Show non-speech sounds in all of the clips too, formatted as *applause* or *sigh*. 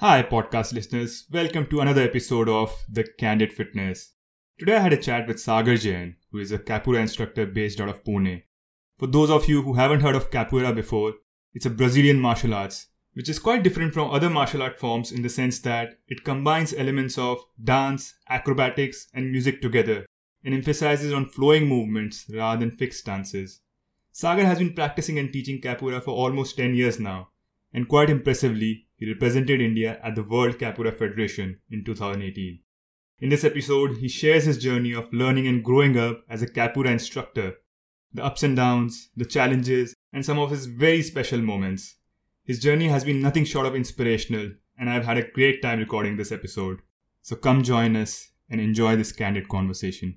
Hi, podcast listeners. Welcome to another episode of The Candid Fitness. Today I had a chat with Sagar Jain, who is a capoeira instructor based out of Pune. For those of you who haven't heard of capoeira before, it's a Brazilian martial arts, which is quite different from other martial art forms in the sense that it combines elements of dance, acrobatics, and music together and emphasizes on flowing movements rather than fixed stances. Sagar has been practicing and teaching capoeira for almost 10 years now, and quite impressively, he represented India at the World Capoeira Federation in 2018. In this episode, he shares his journey of learning and growing up as a capoeira instructor, the ups and downs, the challenges, and some of his very special moments. His journey has been nothing short of inspirational, and I've had a great time recording this episode. So come join us and enjoy this candid conversation.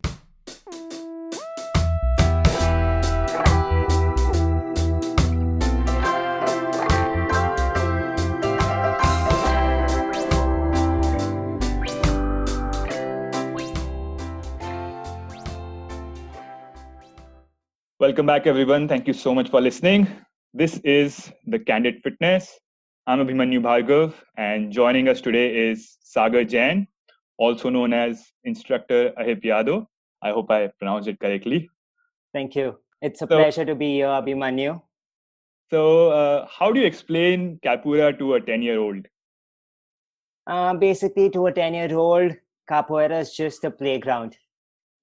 Welcome back, everyone. Thank you so much for listening. This is the Candid Fitness. I'm Abhimanyu Bhargav, and joining us today is Sagar Jain, also known as instructor Ahip. I hope I pronounced it correctly. Thank you. It's a so, pleasure to be here, Abhimanyu. So, uh, how do you explain capoeira to a 10 year old? Uh, basically, to a 10 year old, capoeira is just a playground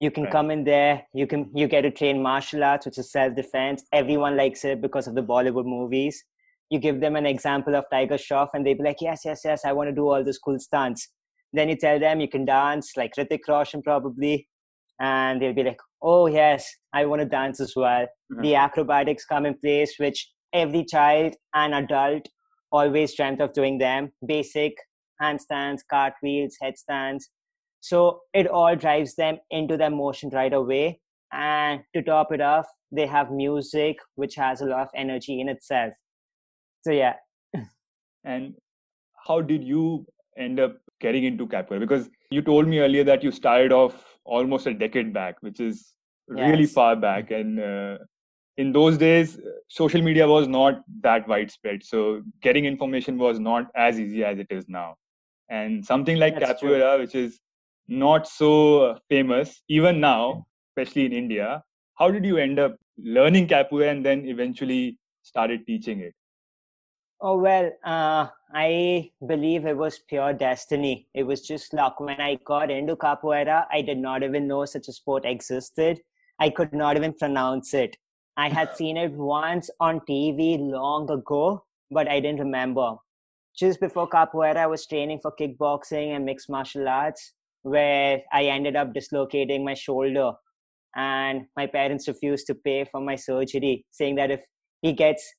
you can right. come in there. You can you get to train martial arts which is self-defense. Everyone likes it because of the bollywood movies. You give them an example of tiger shroff and they'll be like yes yes yes i want to do all those cool stunts. Then you tell them you can dance like Hrithik Roshan probably and they'll be like oh yes i want to dance as well. Mm-hmm. the acrobatics come in place which every child and adult always dreamt of doing them. Basic handstands cartwheels headstands so it all drives them into their motion right away. And to top it off, they have music, which has a lot of energy in itself. So, yeah. *laughs* and how did you end up getting into capoeira? Because you told me earlier that you started off almost a decade back, which is really yes. far back. And uh, in those days, social media was not that widespread. So, getting information was not as easy as it is now. And something like That's capoeira, true. which is not so famous even now, especially in India. How did you end up learning capoeira and then eventually started teaching it? Oh well, uh, I believe it was pure destiny. It was just luck. When I got into capoeira, I did not even know such a sport existed. I could not even pronounce it. I had *laughs* seen it once on TV long ago, but I didn't remember. Just before capoeira, I was training for kickboxing and mixed martial arts where I ended up dislocating my shoulder. And my parents refused to pay for my surgery, saying that if he gets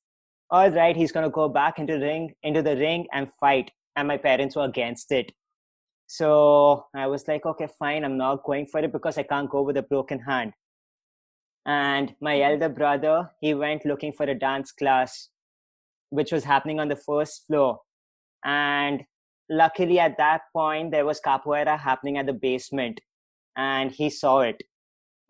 all right, he's gonna go back into the ring, into the ring and fight. And my parents were against it. So I was like, okay, fine, I'm not going for it because I can't go with a broken hand. And my mm-hmm. elder brother, he went looking for a dance class, which was happening on the first floor. And luckily at that point there was capoeira happening at the basement and he saw it.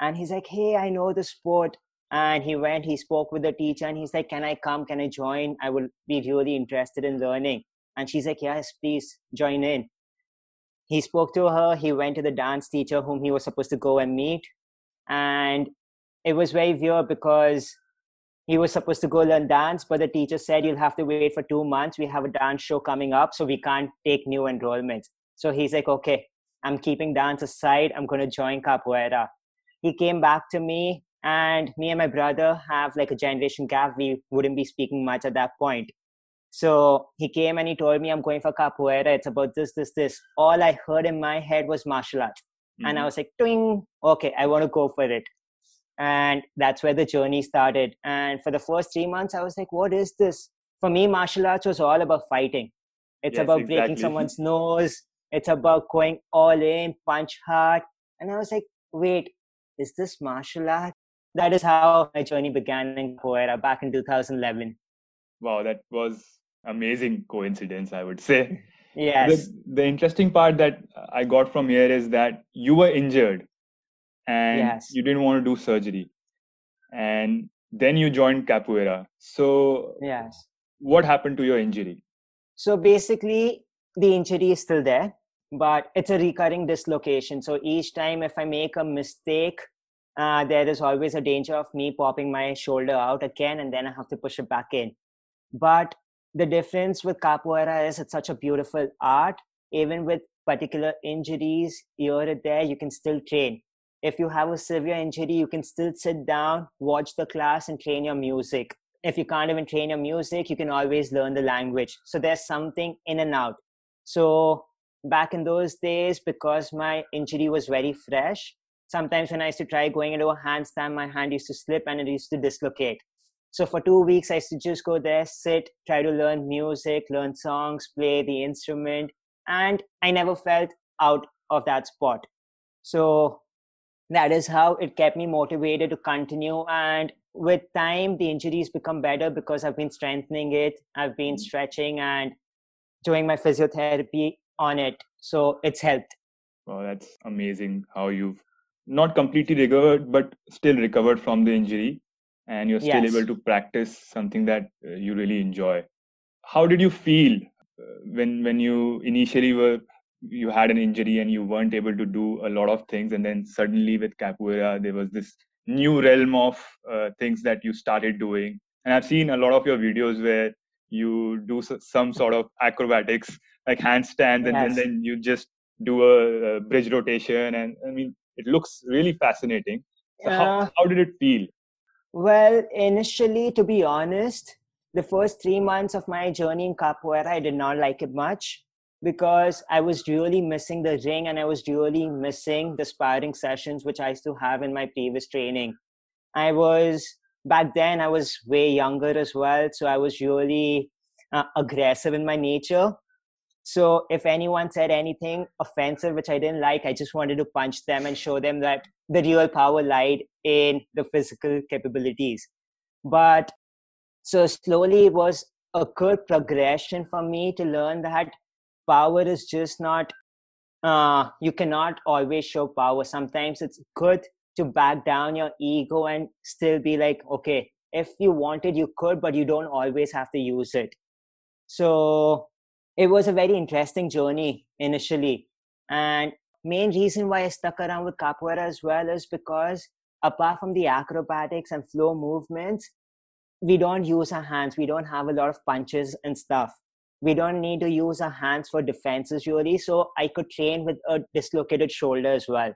And he's like hey i know the sport. And he went he spoke with the teacher and he's like can i come? Can i join? I will be really interested in learning. And she's like yes please join in. He spoke to her he went to the dance teacher whom he was supposed to go and meet. And it was very weird because he was supposed to go learn dance, but the teacher said you'll have to wait for two months. We have a dance show coming up, so we can't take new enrollments. So he's like, okay, I'm keeping dance aside. I'm going to join capoeira. He came back to me, and me and my brother have like a generation gap. We wouldn't be speaking much at that point. So he came and he told me, I'm going for capoeira. It's about this, this, this. All I heard in my head was martial arts. Mm-hmm. And I mm-hmm. was like, Twing! okay, I want to go for it and that's where the journey started. And for the first three months i was like what is this? For me martial arts was all about fighting. It's yes, about exactly. breaking someone's *laughs* nose. It's about going all in punch hard. And i was like wait is this martial art? That is how my journey began in capoeira back in 2011 wow that was amazing coincidence i would say. *laughs* Yes. The, the interesting part that i got from here is that you were injured and yes. you didn't want to do surgery and then you joined capoeira so yes what happened to your injury so basically the injury is still there, but it's a recurring dislocation. So each time if I make a mistake, uh, there is always a danger of me popping my shoulder out again and then I have to push it back in. But the difference with capoeira is it's such a beautiful art. Even with particular injuries here and there, you can still train. If you have a severe injury, you can still sit down, watch the class, and train your music. If you can't even train your music, you can always learn the language. So there's something in and out. So back in those days, because my injury was very fresh, sometimes when I used to try going into a handstand, my hand used to slip and it used to dislocate. So for two weeks, I used to just go there, sit, try to learn music, learn songs, play the instrument, and I never felt out of that spot. So that is how it kept me motivated to continue. And with time, the injuries become better because I've been strengthening it, I've been mm-hmm. stretching and doing my physiotherapy on it. So it's helped. Oh, that's amazing how you've not completely recovered, but still recovered from the injury. And you're still yes. able to practice something that uh, you really enjoy. How did you feel uh, when when you initially were you had an injury and you weren't able to do a lot of things and then suddenly with capoeira there was this new realm of uh, things that you started doing. And i've seen a lot of your videos where you do some sort of acrobatics like handstands and, yes. and then you just do a, a, bridge rotation and i mean it looks really fascinating. So how, how did it feel? Well initially to be honest the first three months of my journey in capoeira i did not like it much because i was really missing the ring and i was really missing the sparring sessions which i used to have in my previous training i was back then i was way younger as well so i was really uh, aggressive in my nature so if anyone said anything offensive which I didn't like, I just wanted to punch them and show them that the real power lied in the physical capabilities. But so slowly it was a good progression for me to learn that power is just not uh, you cannot always show power. Sometimes it's good to back down your ego and still be like, okay, if you wanted, you could, but you don't always have to use it. So it was a very interesting journey initially and main reason why i stuck around with capoeira as well is because apart from the acrobatics and flow movements we don't use our hands we don't have a lot of punches and stuff we don't need to use our hands for defenses really so i could train with a dislocated shoulder as well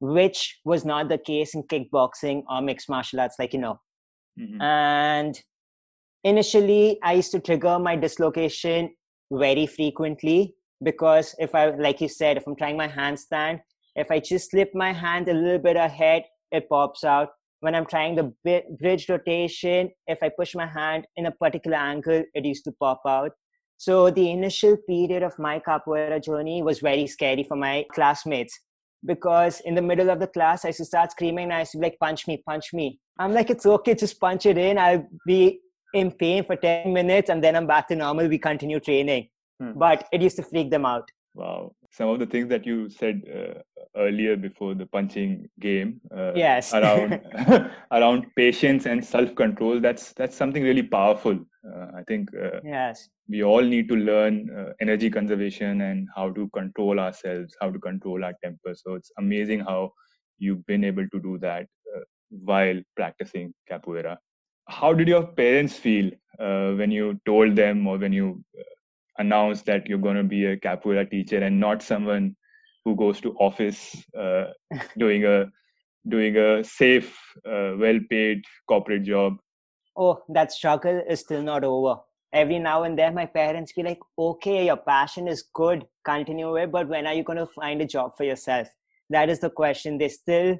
which was not the case in kickboxing or mixed martial arts like you know mm-hmm. and initially i used to trigger my dislocation very frequently because if I, like you said, if I'm trying my handstand, if I just slip my hand a little bit ahead, it pops out. When I'm trying the bridge rotation, if I push my hand in a particular angle, it used to pop out. So the initial period of my capoeira journey was very scary for my classmates because in the middle of the class, I used to start screaming and I used to be like, punch me, punch me. I'm like, it's okay, just punch it in. I'll be in pain for 10 minutes and then I'm back to normal. We continue training. Hmm. But it used to freak them out. Wow. Some of the things that you said uh, earlier before the punching game. Uh, yes. *laughs* around *laughs* around patience and self control. That's that's something really powerful. Uh, I think. Uh, yes. We all need to learn uh, energy conservation and how to control ourselves, how to control our temper. So it's amazing how you've been able to do that uh, while practicing capoeira how did your parents feel uh, when you told them or when you announced that you're going to be a capoeira teacher and not someone who goes to office uh, *laughs* doing a doing a safe uh, well paid corporate job. Oh that struggle is still not over. Every now and then my parents be like okay your passion is good continue it but when are you going to find a job for yourself? That is the question. They still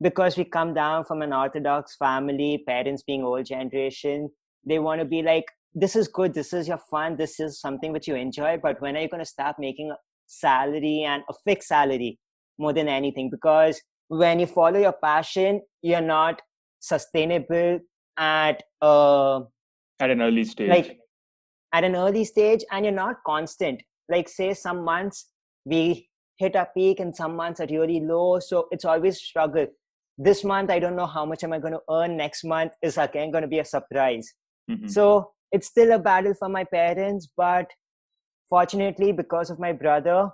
because we come down from an orthodox family parents being old generation they want to be like this is good this is your fun this is something which you enjoy but when are you going to start making a salary and a fixed salary more than anything? Because when you follow your passion you're not sustainable at uh at an early stage. like at an early stage and you're not constant. Like say some months we hit a peak and some months are really low so it's always struggle. This month i don't know how much am i going to earn next month is again going to be a surprise. Mm-hmm. so it's still a battle for my parents but fortunately, because of my brother,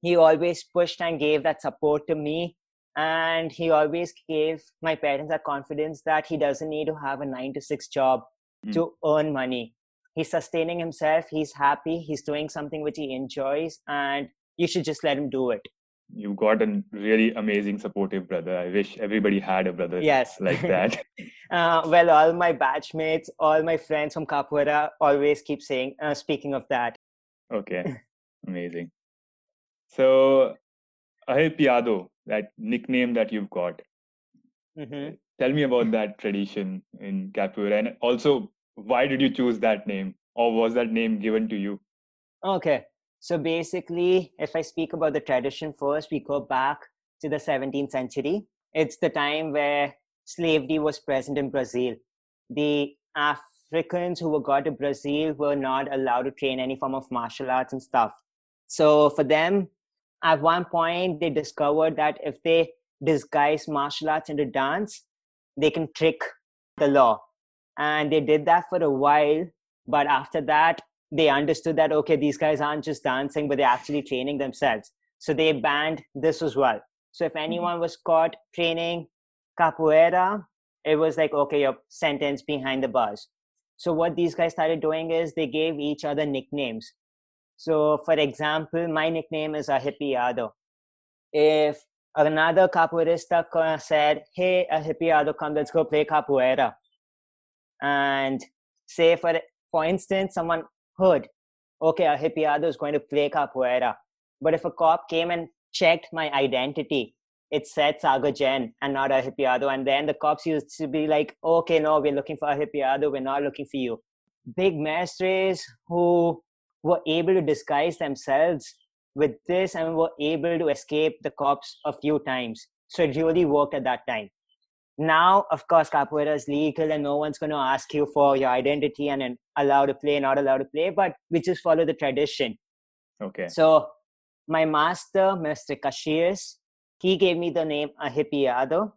he always pushed and gave that support to me. And he always gave my parents that confidence that he doesn't need to have a nine to six job mm. to earn money. He's sustaining himself, he's happy, he's doing something which he enjoys, and you should just let him do it you got a really amazing supportive brother. I wish everybody had a brother yes. *laughs* like that. Uh, well all my batchmates all my friends from capoeira always keep saying uh, speaking of that. Okay. *laughs* Amazing. So Arrepiado, that nickname that you've got mm-hmm. tell me about that tradition in capoeira and also why did you choose that name? Or was that name given to you? Okay so basically, if I speak about the tradition first, we go back to the 17th century. It's the time where slavery was present in Brazil. The Africans who were got to Brazil were not allowed to train any form of martial arts and stuff. So for them, at one point, they discovered that if they disguise martial arts into dance, they can trick the law. And they did that for a while. But after that, they understood that okay these guys aren't just dancing but they're actually training themselves. So they banned this as well. So if mm-hmm. anyone was caught training capoeira it was like okay you're sentenced behind the bars. So what these guys started doing is they gave each other nicknames. So for example my nickname is Arrepiado if another capoeirista said hey Arrepiado come let's go play capoeira. And say for for instance someone heard, okay, a Arrepiado is going to play capoeira. But if a cop came and checked my identity, it said Sagar and not a Arrepiado. And then the cops used to be like, okay, no, we're looking for a Arrepiado, we're not looking for you. Big mestres who were able to disguise themselves with this and were able to escape the cops a few times. So it really worked at that time now of course capoeira is legal and no one's going to ask you for your identity and, and allowed to play not allowed to play but we just follow the tradition. Okay. So my master mr caxias he gave me the name Arrepiado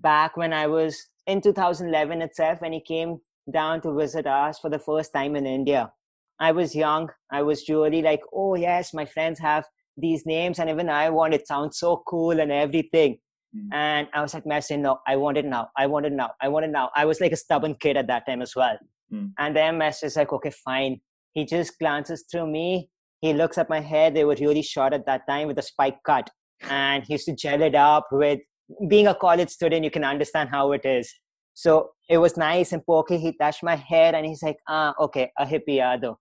back when i was in 2011 itself when he came down to visit us for the first time in india. I was young i was really like oh yes my friends have these names and even i want it sounds so cool and everything Mm. And I was like, Mestre, no, I want it now. I want it now. I want it now. I was like a stubborn kid at that time as well. Mm. And then Mestre is like, okay, fine. He just glances through me. He looks at my hair. They were really short at that time with a spike cut. And he used to gel it up with being a college student, you can understand how it is. So it was nice and pokey. He touched my hair and he's like, ah, okay, Arrepiado.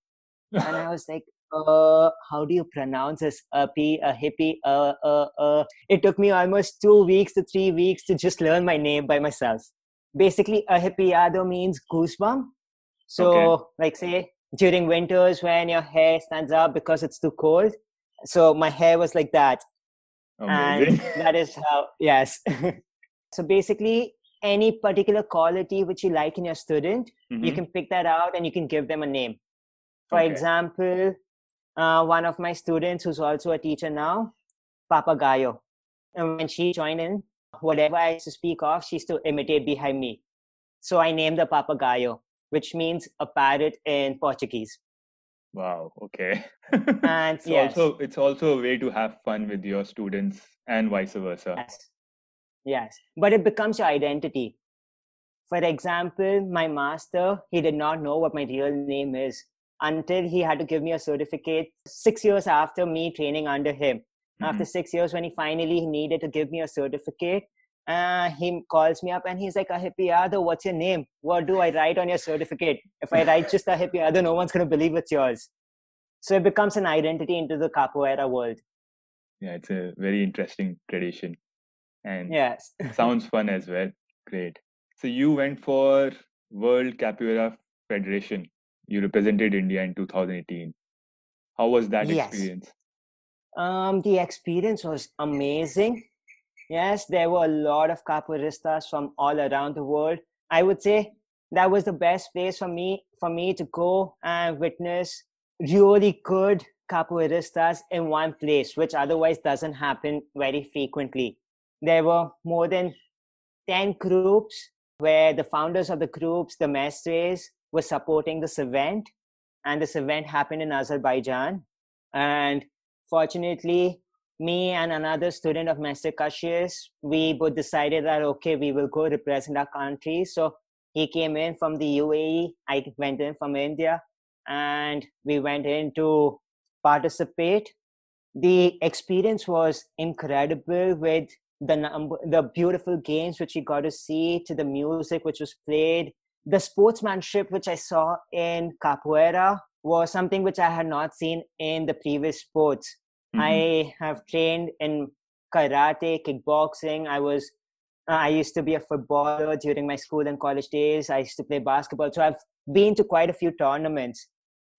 and I *laughs* was like, uh, how do you pronounce this? A P, a hippie, uh, uh, uh. It took me almost two weeks to three weeks to just learn my name by myself. Basically, Arrepiado means goosebump. So, okay. like, say, during winters when your hair stands up because it's too cold. So, my hair was like that. Amazing. And *laughs* that is how, yes. *laughs* so, basically, any particular quality which you like in your student, mm-hmm. you can pick that out and you can give them a name. For okay. example, uh, one of my students who's also a teacher now, Papagayo. And when she joined in, whatever I used to speak of, she used to imitate behind me. So I named the Papagayo, which means a parrot in Portuguese. Wow. Okay. and *laughs* it's yes. also it's also a way to have fun with your students and vice versa. Yes. Yes. But it becomes your identity. For example, my master, he did not know what my real name is until he had to give me a certificate six years after me training under him. Mm-hmm. After six years, when he finally needed to give me a certificate, uh, he calls me up and he's like, Arrepiado, what's your name? What do I write on your certificate? If I write just Arrepiado, no one's going to believe it's yours. So it becomes an identity into the capoeira world. Yeah, it's a very interesting tradition. And yes. *laughs* sounds fun as well. Great. So you went for World Capoeira Federation you represented India in 2018. How was that yes. experience? Um, the experience was amazing. Yes, there were a lot of capoeiristas from all around the world. I would say that was the best place for me for me to go and witness really good capoeiristas in one place, which otherwise doesn't happen very frequently. There were more than 10 groups where the founders of the groups, the mestres, was supporting this event and this event happened in Azerbaijan. And fortunately, me and another student of Master Cassius, we both decided that okay, we will go represent our country. So he came in from the UAE, I went in from India, and we went in to participate. The experience was incredible with the number, the beautiful games which we got to see, to the music which was played, the sportsmanship which I saw in capoeira was something which I had not seen in the previous sports. Mm-hmm. I have trained in karate, kickboxing. I was uh, I used to be a footballer during my school and college days. I used to play basketball. So I've been to quite a few tournaments.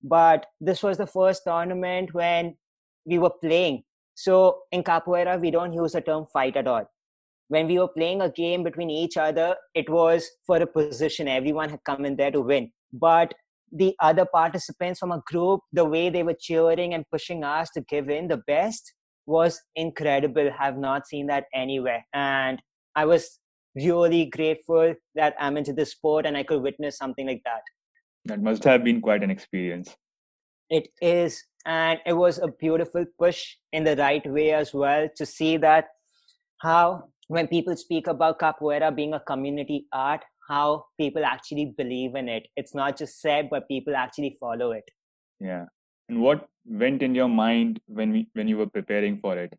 But this was the first tournament when we were playing. So in capoeira, we don't use the term fight at all when we were playing a game between each other, it was for a position. Everyone had come in there to win. But the other participants from a group, the way they were cheering and pushing us to give in the best was incredible. Have not seen that anywhere. And I was really grateful that I'm into the sport and I could witness something like that. That must have been quite an experience. It is. And it was a beautiful push in the right way as well to see that how when people speak about capoeira being a community art, how people actually believe in it. It's not just said, but people actually follow it. Yeah. And what went in your mind when we when you were preparing for it?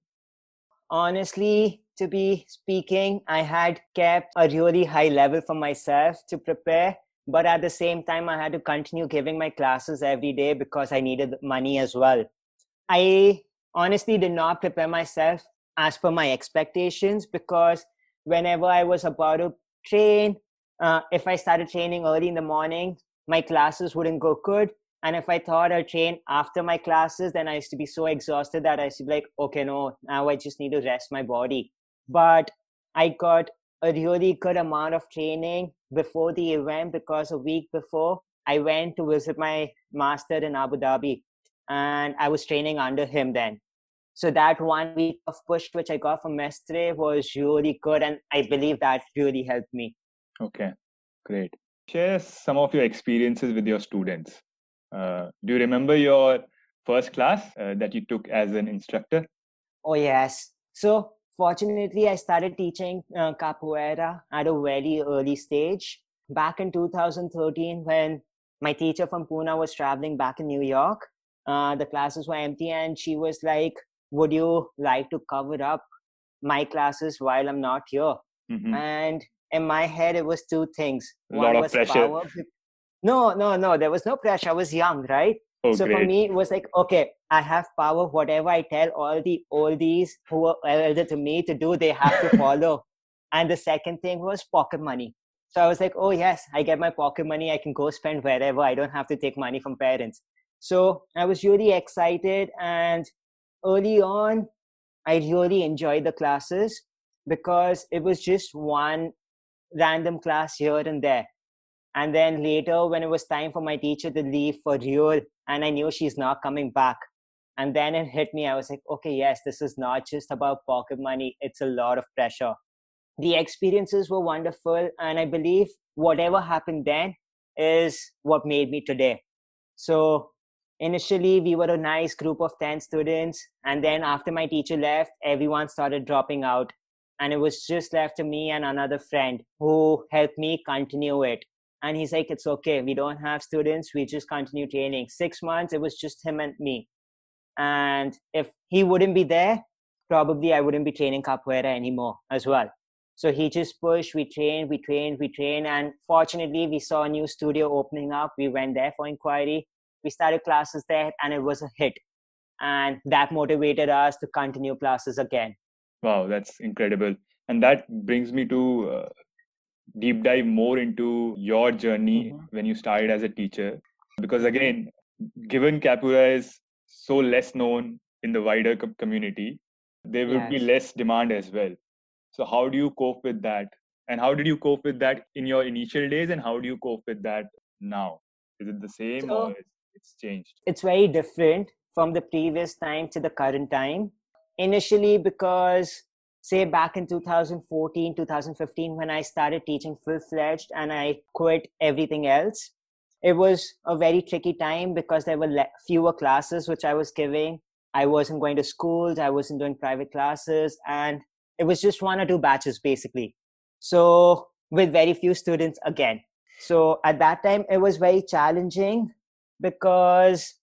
Honestly, to be speaking, I had kept a really high level for myself to prepare. But at the same time, I had to continue giving my classes every day because I needed money as well. I honestly did not prepare myself as per my expectations because whenever I was about to train, uh, if I started training early in the morning, my classes wouldn't go good. And if I thought I'd train after my classes, then I used to be so exhausted that I used to be like, okay, no, now I just need to rest my body. But I got a really good amount of training before the event because a week before I went to visit my master in Abu Dhabi and I was training under him then. So that one week of push which I got from Mestre was really good, and I believe that really helped me. Okay, great. Share some of your experiences with your students. Uh, do you remember your first class uh, that you took as an instructor? Oh yes. So fortunately, I started teaching uh, capoeira at a very early stage. Back in 2013, when my teacher from Pune was traveling back in New York, uh, the classes were empty, and she was like, would you like to cover up my classes while i'm not here? Mm-hmm. and in my head it was two things. A lot of pressure. power. no no no there was no pressure. I was young right? Oh, so great. for me it was like okay i have power. Whatever i tell all the oldies who are elder to me to do they have to *laughs* follow. And the second thing was pocket money. So i was like oh yes i get my pocket money. I can go spend wherever. I don't have to take money from parents. So i was really excited and early on, I really enjoyed the classes because it was just one random class here and there. And then later, when it was time for my teacher to leave for real, and I knew she's not coming back, and then it hit me. I was like, okay, yes, this is not just about pocket money, it's a lot of pressure. The experiences were wonderful, and I believe whatever happened then is what made me today. So initially we were a nice group of 10 students and then after my teacher left everyone started dropping out. And it was just left to me and another friend who helped me continue it. And he's like it's okay. We don't have students. We just continue training. Six months it was just him and me. And if he wouldn't be there probably i wouldn't be training capoeira anymore as well. So he just pushed we trained we trained we trained and fortunately we saw a new studio opening up. We went there for inquiry we started classes there and it was a hit. And that motivated us to continue classes again. Wow that's incredible. And that brings me to uh, deep dive more into your journey mm-hmm. when you started as a teacher. Because again given capoeira is so less known in the wider community there would yes. be less demand as well. So how do you cope with that? And how did you cope with that in your initial days and how do you cope with that now? Is it the same so, or is it's changed? It's very different from the previous time to the current time. Initially, because say back in 2014, 2015, when I started teaching full fledged and I quit everything else, it was a very tricky time because there were le- fewer classes which I was giving. I wasn't going to schools, I wasn't doing private classes, and it was just one or two batches basically. So, with very few students again. So, at that time, it was very challenging because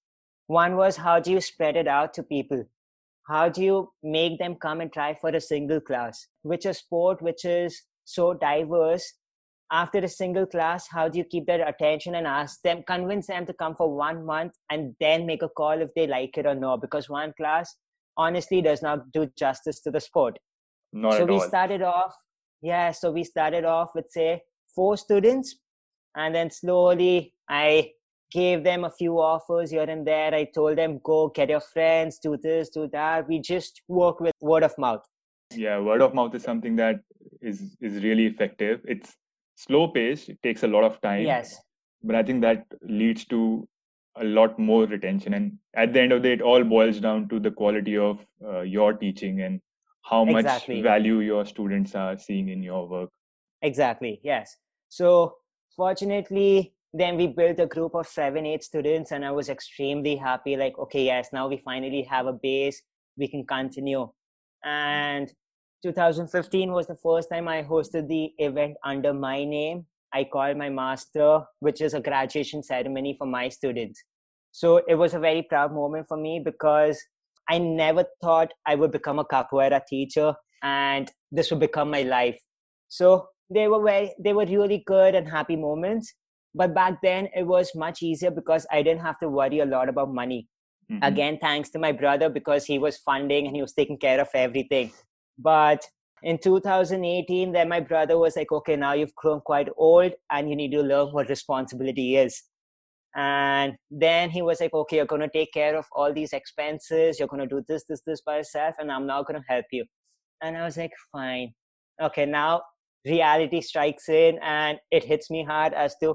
one was how do you spread it out to people? How do you make them come and try for a single class? Which a sport which is so diverse after a single class how do you keep their attention and ask them convince them to come for one month and then make a call if they like it or not because one class honestly does not do justice to the sport not so we all. started off yeah so we started off with say four students and then slowly i gave them a few offers here and there. I told them go get your friends do this do that. We just work with word of mouth. Yeah word of mouth is something that is is really effective. It's slow paced it takes a lot of time yes. but i think that leads to a lot more retention and at the end of the day it all boils down to the quality of uh, your teaching and how much Exactly. value your students are seeing in your work. Exactly yes. So fortunately then we built a group of seven eight students and i was extremely happy like okay yes now we finally have a base we can continue. And 2015 was the first time i hosted the event under my name. I called my master which is a graduation ceremony for my students. So it was a very proud moment for me because i never thought i would become a capoeira teacher and this would become my life. So they were very they were really good and happy moments but back then it was much easier because i didn't have to worry a lot about money. Mhm. again thanks to my brother because he was funding and he was taking care of everything. But in 2018 then my brother was like okay now you've grown quite old and you need to learn what responsibility is. And then he was like okay you're going to take care of all these expenses. You're going to do this this this by yourself and i'm now going to help you. And i was like fine. Okay now reality strikes in and it hits me hard as to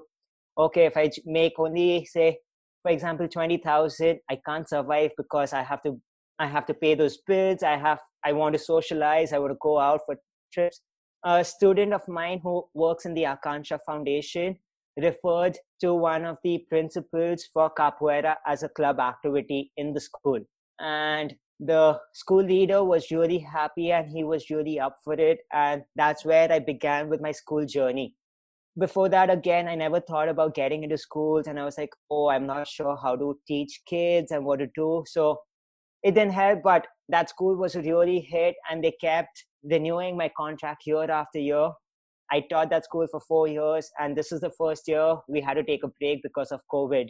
okay if I make only say for example 20000 i can't survive because i have to i have to pay those bills. I have i want to socialize. I want to go out for trips. A student of mine who works in the Akanksha foundation referred to one of the principals for capoeira as a club activity in the school. And the school leader was really happy and he was really up for it. And that's where i began with my school journey before that again i never thought about getting into schools and i was like oh i'm not sure how to teach kids and what to do so it didn't help but that school was really hit and they kept renewing my contract year after year i taught that school for four years and this is the first year we had to take a break because of covid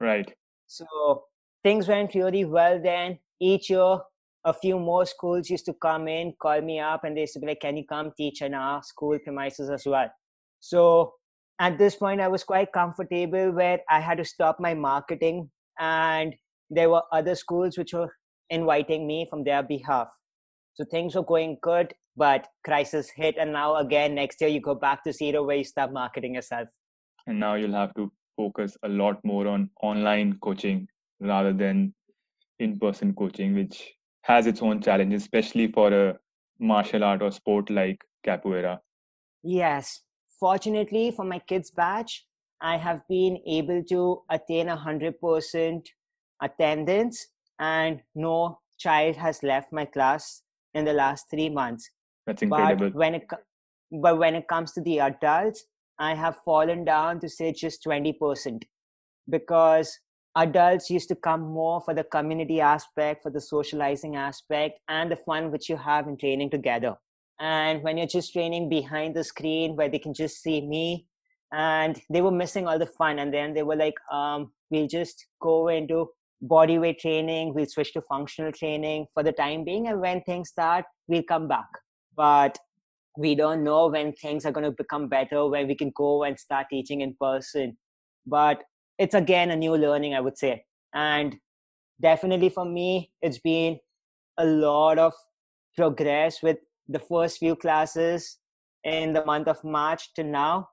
right so things went really well then. Each year, a few more schools used to come in, call me up, and they used to be like, Can you come teach in our school premises as well? So at this point, I was quite comfortable where I had to stop my marketing, and there were other schools which were inviting me from their behalf. So things were going good, but crisis hit, and now again, next year, you go back to zero where you start marketing yourself. and now you'll have to focus a lot more on online coaching rather than in-person coaching which has its own challenges especially for a martial art or sport like capoeira Yes. Fortunately for my kids' batch, I have been able to attain a hundred percent attendance, and no child has left my class in the last three months. that's incredible But when it but when it comes to the adults, I have fallen down to say just twenty percent because adults used to come more for the community aspect, for the socializing aspect, and the fun which you have in training together. And when you're just training behind the screen where they can just see me, and they were missing all the fun. And then they were like, um, we'll just go into body weight training, we'll switch to functional training for the time being. And when things start, we'll come back. But we don't know when things are going to become better, when we can go and start teaching in person. But it's again a new learning, I would say. And definitely for me, it's been a lot of progress with the first few classes in the month of March to now.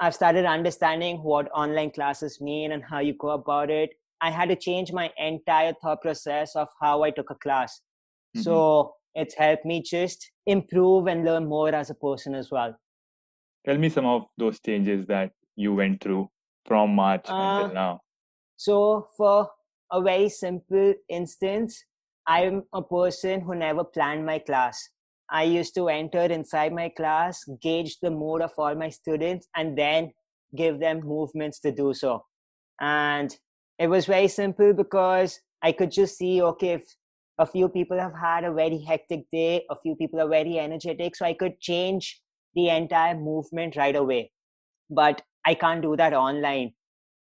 I've started understanding what online classes mean and how you go about it. I had to change my entire thought process of how I took a class. Mhm. So it's helped me just improve and learn more as a person as well. tell me some of those changes that you went through from March uh, until now? So, for a very simple instance, I'm a person who never planned my class. I used to enter inside my class, gauge the mood of all my students, and then give them movements to do so. And it was very simple because I could just see okay, if a few people have had a very hectic day, a few people are very energetic, so I could change the entire movement right away. But I can't do that online.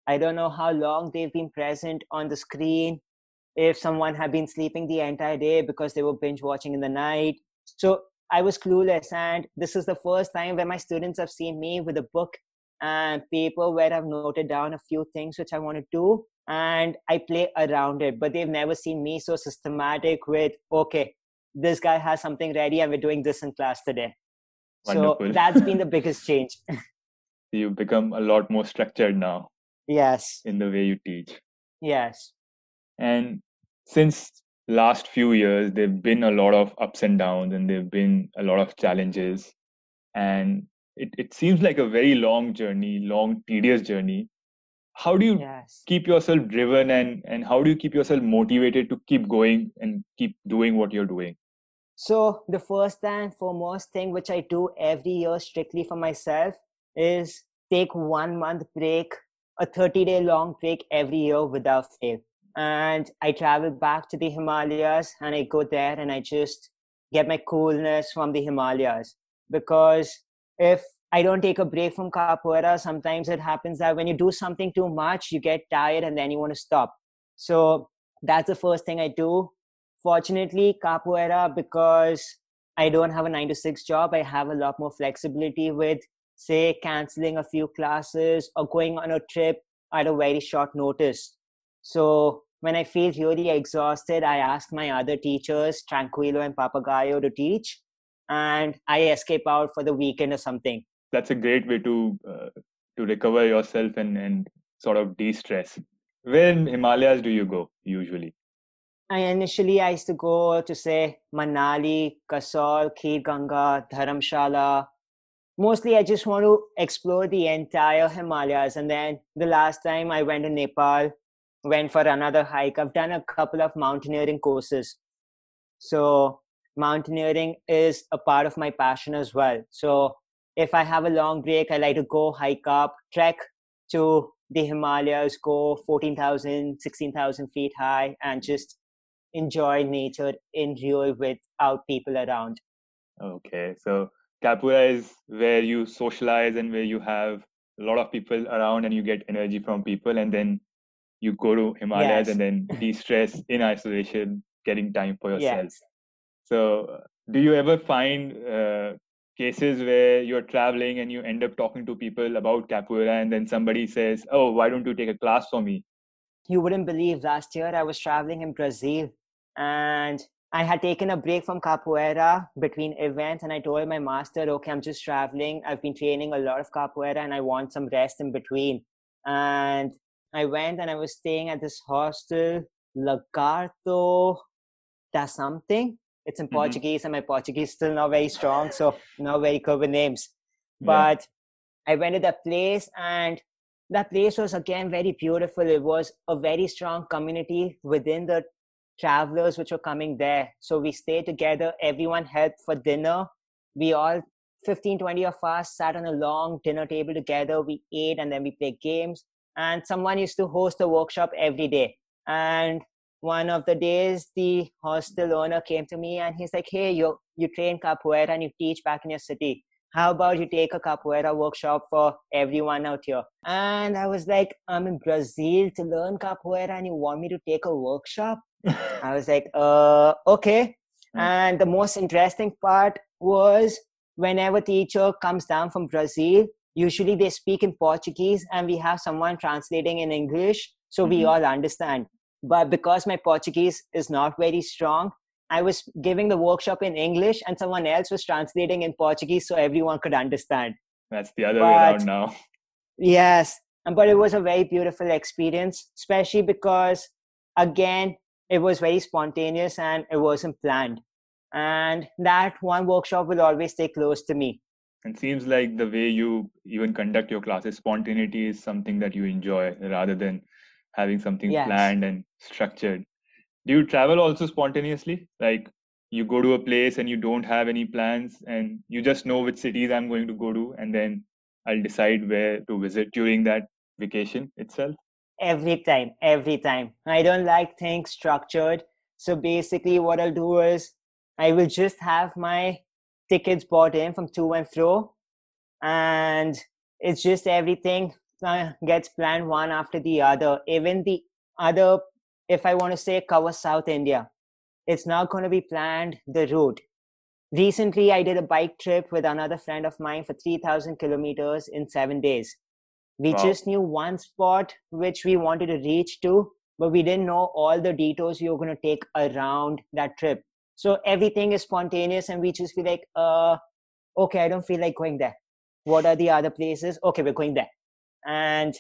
I don't know how long they've been present on the screen, if someone had been sleeping the entire day because they were binge watching in the night. So I was clueless. And this is the first time where my students have seen me with a book and paper where I've noted down a few things which I want to do and I play around it. But they've never seen me so systematic with, okay, this guy has something ready and we're doing this in class today. Wonderful. So that's been the *laughs* biggest change. *laughs* You've become a lot more structured now. Yes. In the way you teach. Yes. And since last few years, there've been a lot of ups and downs and there've been a lot of challenges. And it, it seems like a very long journey, long, tedious journey. How do you yes. keep yourself driven and, and how do you keep yourself motivated to keep going and keep doing what you're doing? So, the first and foremost thing which I do every year strictly for myself is take one month break, a 30 day long break every year without fail. And I travel back to the Himalayas and I go there and I just get my coolness from the Himalayas because if I don't take a break from capoeira, sometimes it happens that when you do something too much, you get tired and then you want to stop. So that's the first thing I do. Fortunately, capoeira, because I don't have a nine to six job, I have a lot more flexibility with, say, canceling a few classes or going on a trip at a very short notice. So when I feel really exhausted, I ask my other teachers, Tranquilo and Papagayo, to teach and I escape out for the weekend or something. That's a great way to uh, to recover yourself and and sort of de-stress. Where in Himalayas do you go usually? I initially I used to go to say Manali, Kasol, Kheer Ganga, Dharamshala. Mostly I just want to explore the entire Himalayas. And then the last time I went to Nepal, went for another hike. I've done a couple of mountaineering courses. So mountaineering is a part of my passion as well. So if I have a long break, I like to go hike up, trek to the Himalayas, go 14,000, 16,000 feet high, and just enjoy nature in real without people around. Okay, so Capoeira is where you socialize and where you have a lot of people around and you get energy from people, and then you go to Himalayas yes. and then de-stress in isolation, getting time for yourself. Yes. So, do you ever find uh, cases where you're traveling and you end up talking to people about capoeira, and then somebody says, "Oh, why don't you take a class for me?" You wouldn't believe. Last year, I was traveling in Brazil, and I had taken a break from capoeira between events, and I told my master, "Okay, I'm just traveling. I've been training a lot of capoeira, and I want some rest in between." And I went and I was staying at this hostel, Lagarto da something it's in mm-hmm. Portuguese, and my Portuguese is still not very strong, so not very good with names. But yeah. I went to that place, and that place was again very beautiful. It was a very strong community within the travelers which were coming there. So we stayed together. Everyone helped for dinner. We all 15 20 of us sat on a long dinner table together we ate and then we played games and someone used to host a workshop every day. And one of the days the hostel owner came to me and he's like hey you you train capoeira and you teach back in your city. How about you take a capoeira workshop for everyone out here? And i was like i'm in brazil to learn capoeira and you want me to take a workshop? *laughs* I was like uh okay. Hmm. and the most interesting part was whenever teacher comes down from brazil usually they speak in portuguese and we have someone translating in english so mm-hmm. we all understand but because my Portuguese is not very strong, I was giving the workshop in English and someone else was translating in Portuguese so everyone could understand. That's the other but, way around now. Yes. But it was a very beautiful experience, especially because, again, it was very spontaneous and it wasn't planned. And that one workshop will always stay close to me. And seems like the way you even conduct your classes, spontaneity is something that you enjoy rather than having something Yes. planned and structured. Do you travel also spontaneously? Like you go to a place and you don't have any plans and you just know which cities I'm going to go to and then I'll decide where to visit during that vacation itself? every time every time i don't like things structured so basically what i'll do is i will just have my tickets bought in from to and fro and it's just everything uh, gets planned one after the other. Even the other if i want to say cover south india it's not going to be planned the route. Recently i did a bike trip with another friend of mine for 3000 kilometers in 7 days. We Wow. just knew one spot which we wanted to reach to but we didn't know all the detours we were going to take around that trip so everything is spontaneous and we just feel like uh okay i don't feel like going there what are the other places okay we're going there and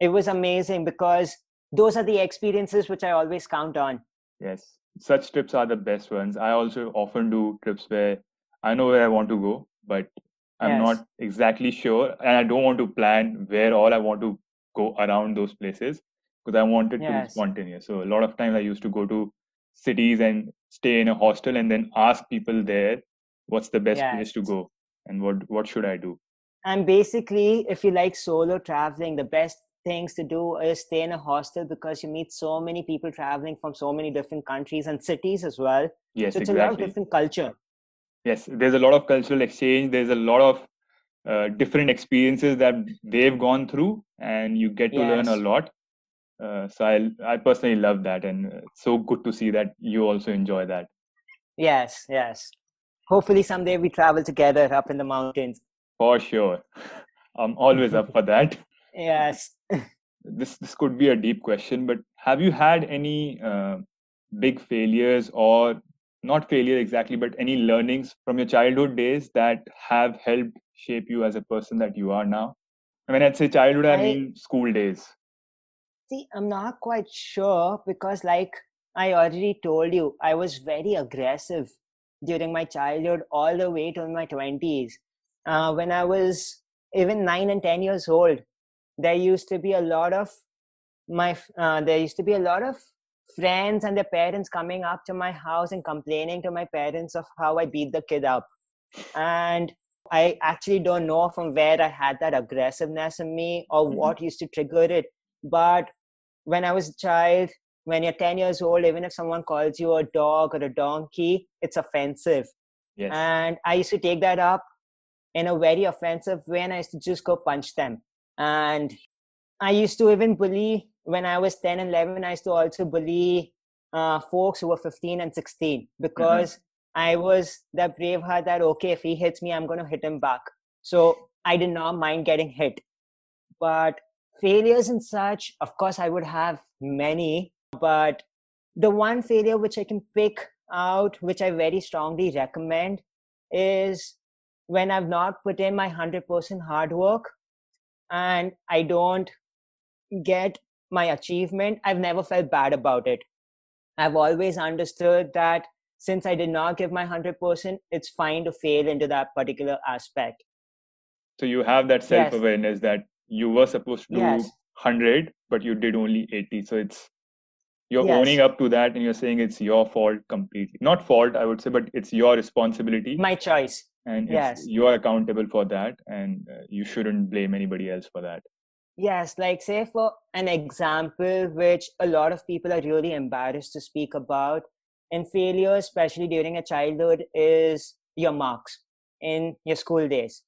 it was amazing because those are the experiences which i always count on Yes, such trips are the best ones. I also often do trips where I know where I want to go, but I'm Yes. not exactly sure, and I don't want to plan where all I want to go around those places because I want it to be spontaneous. So a lot of times I used to go to cities and stay in a hostel and then ask people there what's the best place to go? And what what should I do. and basically if you like solo traveling the best things to do is stay in a hostel because you meet so many people traveling from so many different countries and cities as well. Yes, so it's a lot of different culture. Yes there's a lot of cultural exchange. There's a lot of uh, different experiences that they've gone through and you get to learn a lot uh, so I, I personally love that and it's so good to see that you also enjoy that. Yes yes. Hopefully someday we travel together up in the mountains. For sure. *laughs* I'm always up for that. *laughs* Yes. *laughs* This this could be a deep question but have you had any uh, big failures or not failure exactly but any learnings from your childhood days that have helped shape you as a person that you are now? I mean, I'd say childhood, I I- mean school days. See, I'm not quite sure because, like I already told you, I was very aggressive during my childhood all the way to my 20s. Uh, when I was even nine and 10 years old, there used to be a lot of my, uh, there used to be a lot of friends and their parents coming up to my house and complaining to my parents of how I beat the kid up. And I actually don't know from where I had that aggressiveness in me or Mhm. what used to trigger it. But when I was a child, when you're 10 years old, even if someone calls you a dog or a donkey, it's offensive. Yes. And I used to take that up in a very offensive way and I used to just go punch them. And I used to even bully when I was 10 and 11, I used to also bully uh, folks who were 15 and 16 because I was that brave heart that, okay, if he hits me, I'm going to hit him back. So I did not mind getting hit. But failures and such, of course, I would have many. But the one failure which I can pick out, which I very strongly recommend, is when I've not put in my 100% hard work and I don't get my achievement, I've never felt bad about it. I've always understood that since I did not give my 100%, it's fine to fail into that particular aspect. so you have that self awareness that you were supposed to do Yes. 100, but you did only 80. So it's you're Yes. owning up to that and you're saying it's your fault completely. Not fault, I would say, but it's your responsibility. My choice. and yes. you're accountable for that and uh, you shouldn't blame anybody else for that. Yes, like say for an example, which a lot of people are really embarrassed to speak about in failure, especially during a childhood, is your marks in your school days.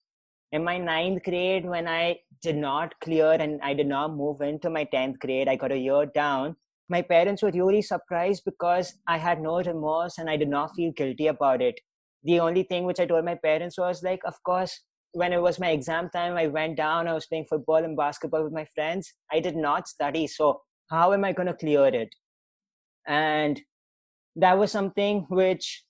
In my ninth grade, when I did not clear and I did not move into my 10th grade, I got a year down. My parents were really surprised because I had no remorse and I did not feel guilty about it. The only thing which I told my parents was like, of course, when it was my exam time, I went down, I was playing football and basketball with my friends. I did not study. So, how am I going to clear it? And that was something which,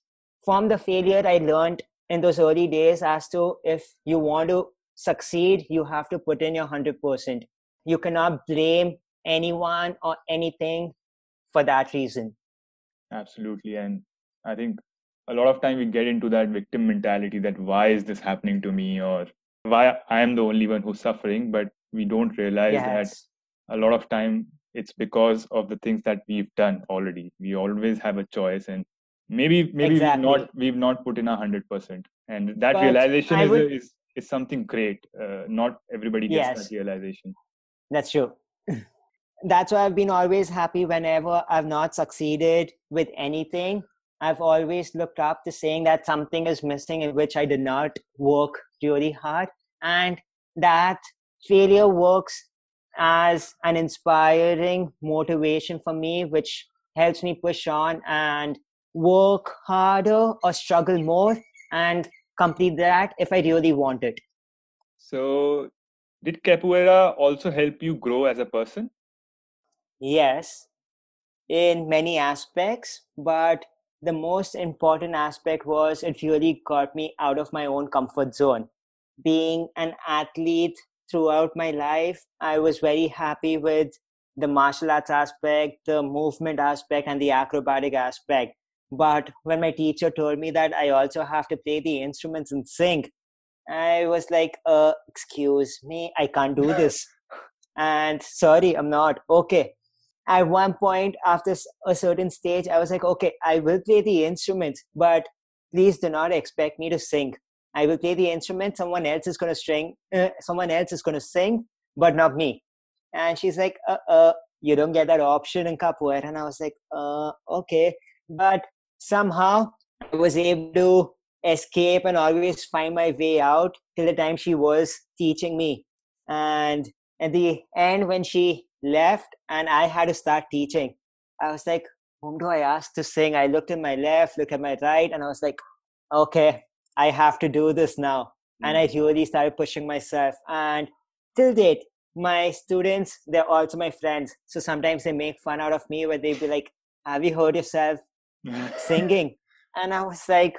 from the failure, I learned in those early days as to if you want to succeed, you have to put in your 100%. You cannot blame anyone or anything for that reason. Absolutely. And I think a lot of time we get into that victim mentality that why is this happening to me or why I am the only one who's suffering, but we don't realize yes. that a lot of time it's because of the things that we've done already. We always have a choice, and maybe maybe exactly. we've not we've not put in a hundred percent, and that but realization is, would... is is something great. Uh, not everybody gets yes. that realization. That's true. *laughs* That's why I've been always happy whenever I've not succeeded with anything. I've always looked up to saying that something is missing in which I did not work really hard. And that failure works as an inspiring motivation for me, which helps me push on and work harder or struggle more and complete that if I really want it. So, did capoeira also help you grow as a person? Yes, in many aspects, but the most important aspect was it really got me out of my own comfort zone. Being an athlete throughout my life, I was very happy with the martial arts aspect, the movement aspect, and the acrobatic aspect. But when my teacher told me that I also have to play the instruments and sing, I was like, uh, excuse me, I can't do this. and sorry, I'm not. Okay, at one point after a certain stage i was like okay i will play the instruments, but please do not expect me to sing. I will play the instrument someone else is going to string uh, someone else is going to sing but not me. And she's like uh, uh you don't get that option in capoeira and i was like uh okay. But somehow i was able to escape and always find my way out till the time she was teaching me and at the end when she left and I had to start teaching. I was like, whom do I ask to sing? I looked at my left, looked at my right, and I was like, okay, I have to do this now. Mm-hmm. And I mm. really started pushing myself. And till date, my students, they're also my friends. So sometimes they make fun out of me where they'd be like, Have you heard yourself singing? And I was like,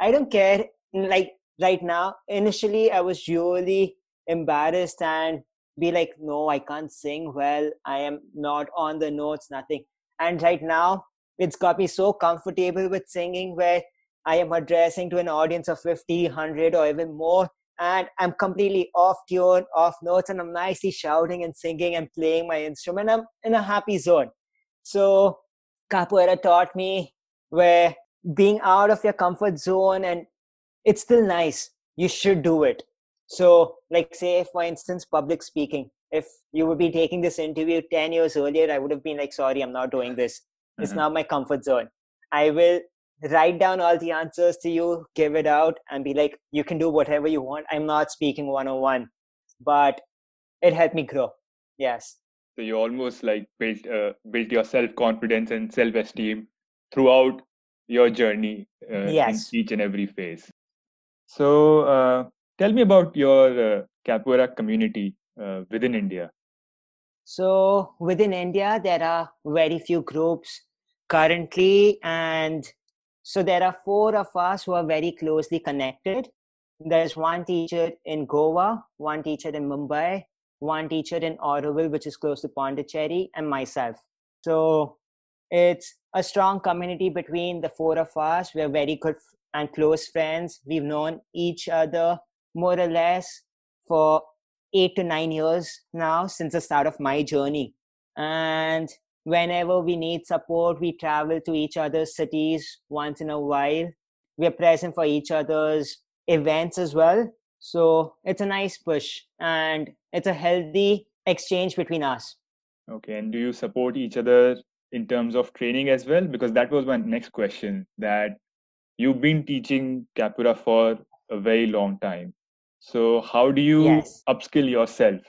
I don't care. Like right now, initially, I was really embarrassed and be like no i can't sing well i am not on the notes nothing and right now it's got me so comfortable with singing where i am addressing to an audience of 50 100 or even more and i'm completely off tune off notes and i'm nicely shouting and singing and playing my instrument i'm in a happy zone so capoeira taught me where being out of your comfort zone and it's still nice you should do it so, like, say, for instance, public speaking. If you would be taking this interview 10 years earlier, I would have been like, sorry, I'm not doing this. Mm-hmm. It's not my comfort zone. I will write down all the answers to you, give it out, and be like, you can do whatever you want. I'm not speaking 101, but it helped me grow. Yes. So you almost like built uh, built your self confidence and self esteem throughout your journey uh, yes. in each and every phase. So uh, Tell me about your uh, capoeira community uh, within India. So, within India, there are very few groups currently, and so there are four of us who are very closely connected. There's one teacher in Goa, one teacher in Mumbai, one teacher in Auroville, which is close to Pondicherry, and myself. So, it's a strong community between the four of us. We're very good and close friends. We've known each other more or less for eight to nine years now since the start of my journey. And whenever we need support, we travel to each other's cities once in a while. We're present for each other's events as well. So it's a nice push and it's a healthy exchange between us. Okay. And do you support each other in terms of training as well? Because that was my next question that you've been teaching Capoeira for a very long time. So, how do you yes. upskill yourself?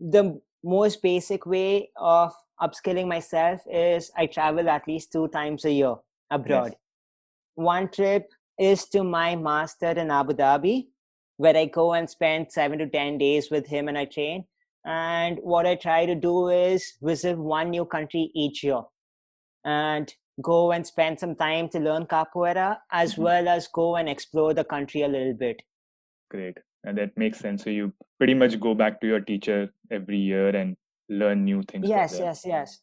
The most basic way of upskilling myself is I travel at least two times a year abroad. Yes. One trip is to my master in Abu Dhabi, where I go and spend seven to 10 days with him and I train. And what I try to do is visit one new country each year and go and spend some time to learn capoeira as mm-hmm. well as go and explore the country a little bit. Great and that makes sense so you pretty much go back to your teacher every year and learn new things yes yes yes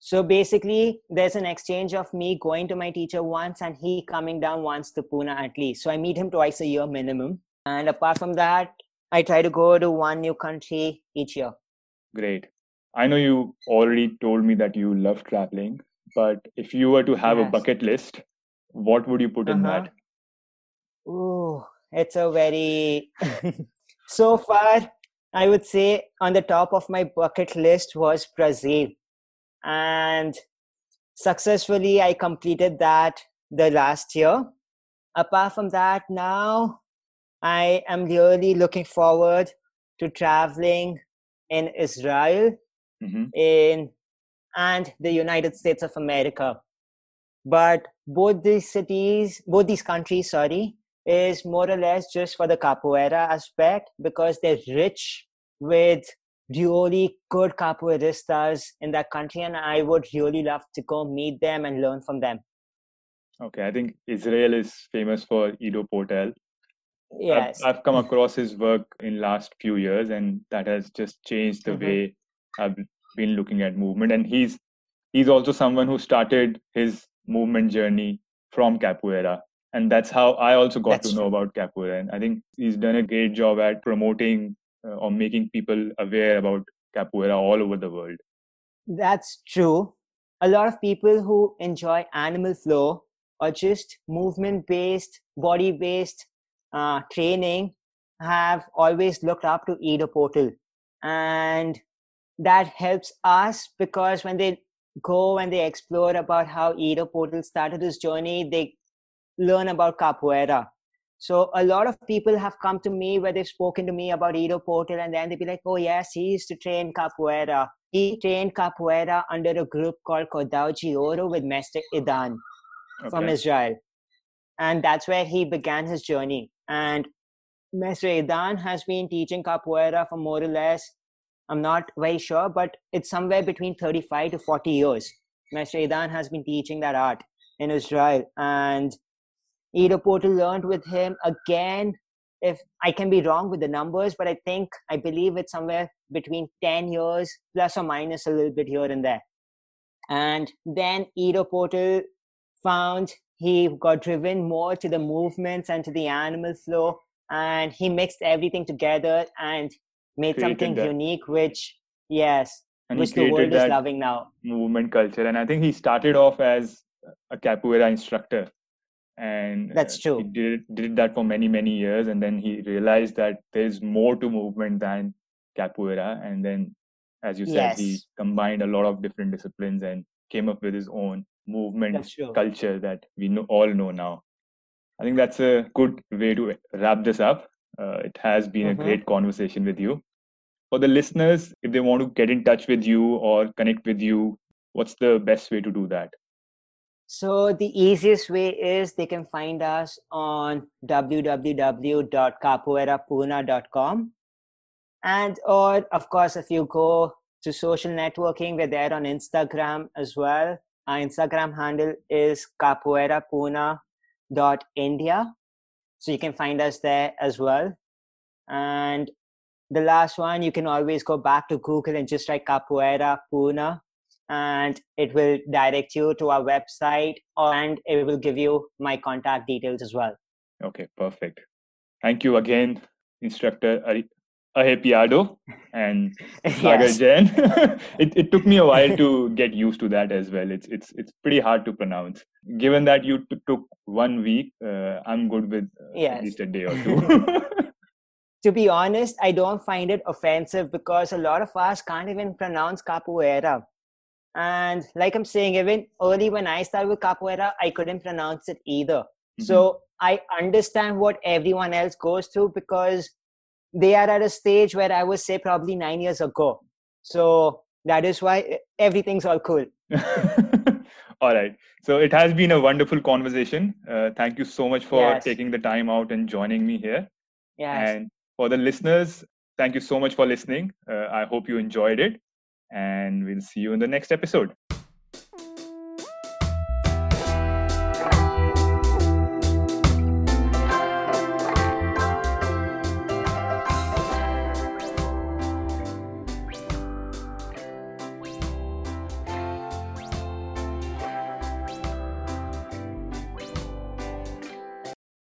So basically, there's an exchange of me going to my teacher once and he coming down once to Pune at least. So I meet him twice a year minimum. And apart from that, I try to go to one new country each year. Great. I know you already told me that you love traveling, but if you were to have yes. a bucket list, what would you put uh-huh. in that? Oh, it's a very *laughs* so far I would say on the top of my bucket list was Brazil. And successfully I completed that the last year. Apart from that, now I am really looking forward to traveling in Israel mm-hmm. in and the United States of America. But both these cities, both these countries, sorry, is more or less just for the capoeira aspect because they're rich with really good capoeiristas in that country and i would really love to go meet them and learn from them okay i think israel is famous for ido portal yes. I've, I've, come across his work in last few years and that has just changed the mm-hmm. way i've been looking at movement. And he's he's also someone who started his movement journey from capoeira. And that's how i also got that's to know about capoeira. And i think he's done a great job at promoting uh, or making people aware about capoeira all over the world. That's true. A lot of people who enjoy animal flow or just movement based body based uh, training have always looked up to Ido Portal. And that helps us because when they go and they explore about how Ido Portal started his journey, they learn about capoeira. So a lot of people have come to me where they've spoken to me about Ido Portal and then they'd be like, oh yes, he used to train capoeira. He trained capoeira under a group called de Ouro with Mestre Idan okay. from Israel. And that's where he began his journey. And Mestre Idan has been teaching capoeira for more or less, I'm not very sure, but it's somewhere between 35 to 40 years. Mestre Idan has been teaching that art in Israel. And Ido Portal learned with him again. If I can be wrong with the numbers, but I think I believe it's somewhere between 10 years plus or minus a little bit here and there. And then Ido Portal found he got driven more to the movements and to the animal flow and he mixed everything together and made created something that. unique which yes and which the world is loving now. movement culture. And i think he started off as a capoeira instructor. And that's uh, true. he did, did that for many many years. And then he realized that there's more to movement than capoeira. And then as you said yes. he combined a lot of different disciplines and came up with his own movement culture that we know, all know now i think that's a good way to wrap this up uh, it has been mm-hmm. a great conversation with you for the listeners if they want to get in touch with you or connect with you what's the best way to do that so the easiest way is they can find us on www.capoeirapune.com. And or of course, if you go to social networking, we're there on Instagram as well. Our Instagram handle is capoeirapune.india. So you can find us there as well. And the last one, you can always go back to Google and just write Capoeira Pune and it will direct you to our website and it will give you my contact details as well. Okay, perfect. Thank you again, instructor Ahe and *laughs* Sagar Jain. *laughs* it, it took me a while to get used to that as well. It's it's it's pretty hard to pronounce. Given that you t- took one week, uh, I'm good with uh, yes. at least a day or two. *laughs* to be honest, I don't find it offensive because a lot of us can't even pronounce capoeira. And like I'm saying, even early when I started with capoeira, I couldn't pronounce it either. Mm-hmm. So I understand what everyone else goes through because they are at a stage where I would say probably nine years ago. So that is why everything's all cool. *laughs* all right. So it has been a wonderful conversation. Uh, thank you so much for yes. taking the time out and joining me here. Yes. And for the listeners, thank you so much for listening. Uh, I hope you enjoyed it and we'll see you in the next episode.